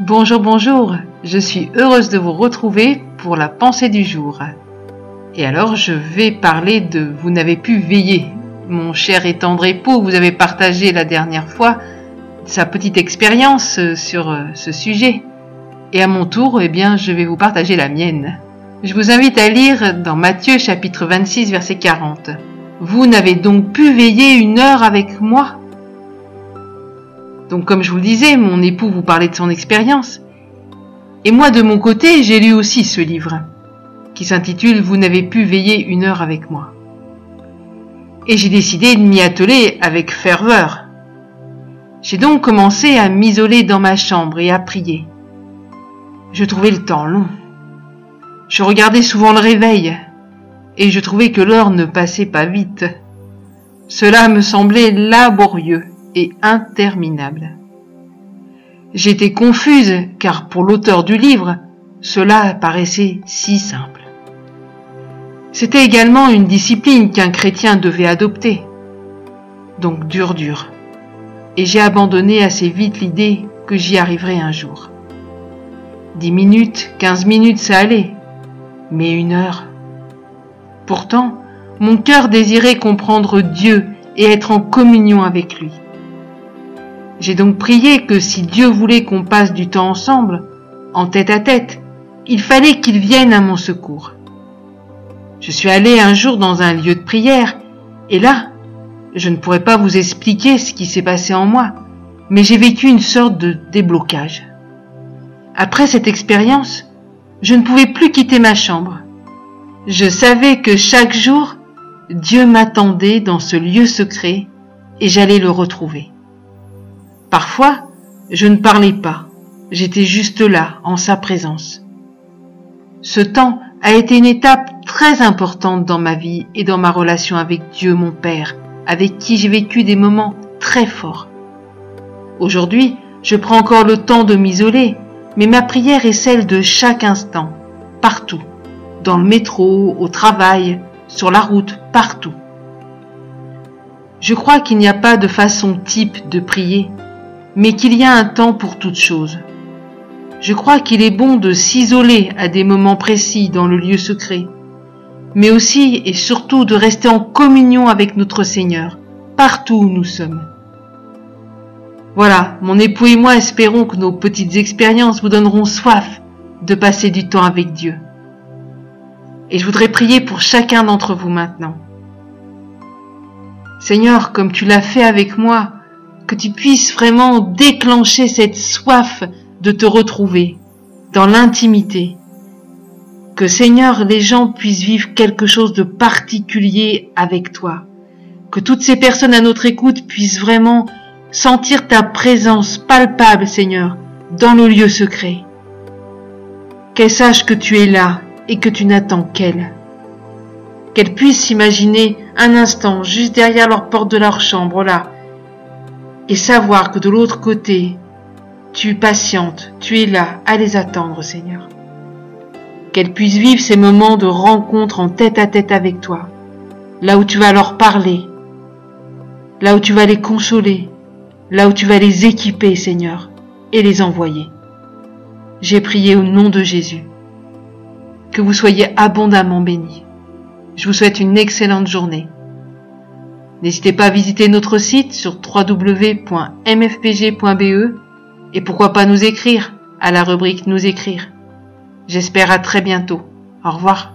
Bonjour, bonjour, je suis heureuse de vous retrouver pour la pensée du jour. Et alors je vais parler de Vous n'avez pu veiller. Mon cher et tendre époux, vous avez partagé la dernière fois sa petite expérience sur euh, ce sujet. Et à mon tour, eh bien, je vais vous partager la mienne. Je vous invite à lire dans Matthieu chapitre 26 verset 40. Vous n'avez donc pu veiller une heure avec moi? Donc comme je vous le disais, mon époux vous parlait de son expérience. Et moi de mon côté, j'ai lu aussi ce livre, qui s'intitule Vous n'avez pu veiller une heure avec moi. Et j'ai décidé de m'y atteler avec ferveur. J'ai donc commencé à m'isoler dans ma chambre et à prier. Je trouvais le temps long. Je regardais souvent le réveil, et je trouvais que l'heure ne passait pas vite. Cela me semblait laborieux et interminable. J'étais confuse car pour l'auteur du livre, cela paraissait si simple. C'était également une discipline qu'un chrétien devait adopter. Donc dur dur. Et j'ai abandonné assez vite l'idée que j'y arriverais un jour. Dix minutes, quinze minutes, ça allait. Mais une heure. Pourtant, mon cœur désirait comprendre Dieu et être en communion avec lui. J'ai donc prié que si Dieu voulait qu'on passe du temps ensemble, en tête à tête, il fallait qu'il vienne à mon secours. Je suis allé un jour dans un lieu de prière, et là, je ne pourrais pas vous expliquer ce qui s'est passé en moi, mais j'ai vécu une sorte de déblocage. Après cette expérience, je ne pouvais plus quitter ma chambre. Je savais que chaque jour, Dieu m'attendait dans ce lieu secret et j'allais le retrouver. Parfois, je ne parlais pas, j'étais juste là, en sa présence. Ce temps a été une étape très importante dans ma vie et dans ma relation avec Dieu mon Père, avec qui j'ai vécu des moments très forts. Aujourd'hui, je prends encore le temps de m'isoler, mais ma prière est celle de chaque instant, partout, dans le métro, au travail, sur la route, partout. Je crois qu'il n'y a pas de façon type de prier, mais qu'il y a un temps pour toute chose. Je crois qu'il est bon de s'isoler à des moments précis dans le lieu secret, mais aussi et surtout de rester en communion avec notre Seigneur, partout où nous sommes. Voilà, mon époux et moi espérons que nos petites expériences vous donneront soif de passer du temps avec Dieu. Et je voudrais prier pour chacun d'entre vous maintenant. Seigneur, comme tu l'as fait avec moi, que tu puisses vraiment déclencher cette soif de te retrouver dans l'intimité. Que Seigneur, les gens puissent vivre quelque chose de particulier avec toi. Que toutes ces personnes à notre écoute puissent vraiment sentir ta présence palpable, Seigneur, dans nos lieux secrets. Qu'elles sachent que tu es là et que tu n'attends qu'elles. Qu'elles puissent s'imaginer un instant juste derrière leur porte de leur chambre, là, et savoir que de l'autre côté, tu patientes, tu es là à les attendre, Seigneur. Qu'elles puissent vivre ces moments de rencontre en tête à tête avec toi, là où tu vas leur parler, là où tu vas les consoler, là où tu vas les équiper, Seigneur, et les envoyer. J'ai prié au nom de Jésus. Que vous soyez abondamment bénis. Je vous souhaite une excellente journée. N'hésitez pas à visiter notre site sur www.mfpg.be et pourquoi pas nous écrire à la rubrique Nous écrire. J'espère à très bientôt. Au revoir.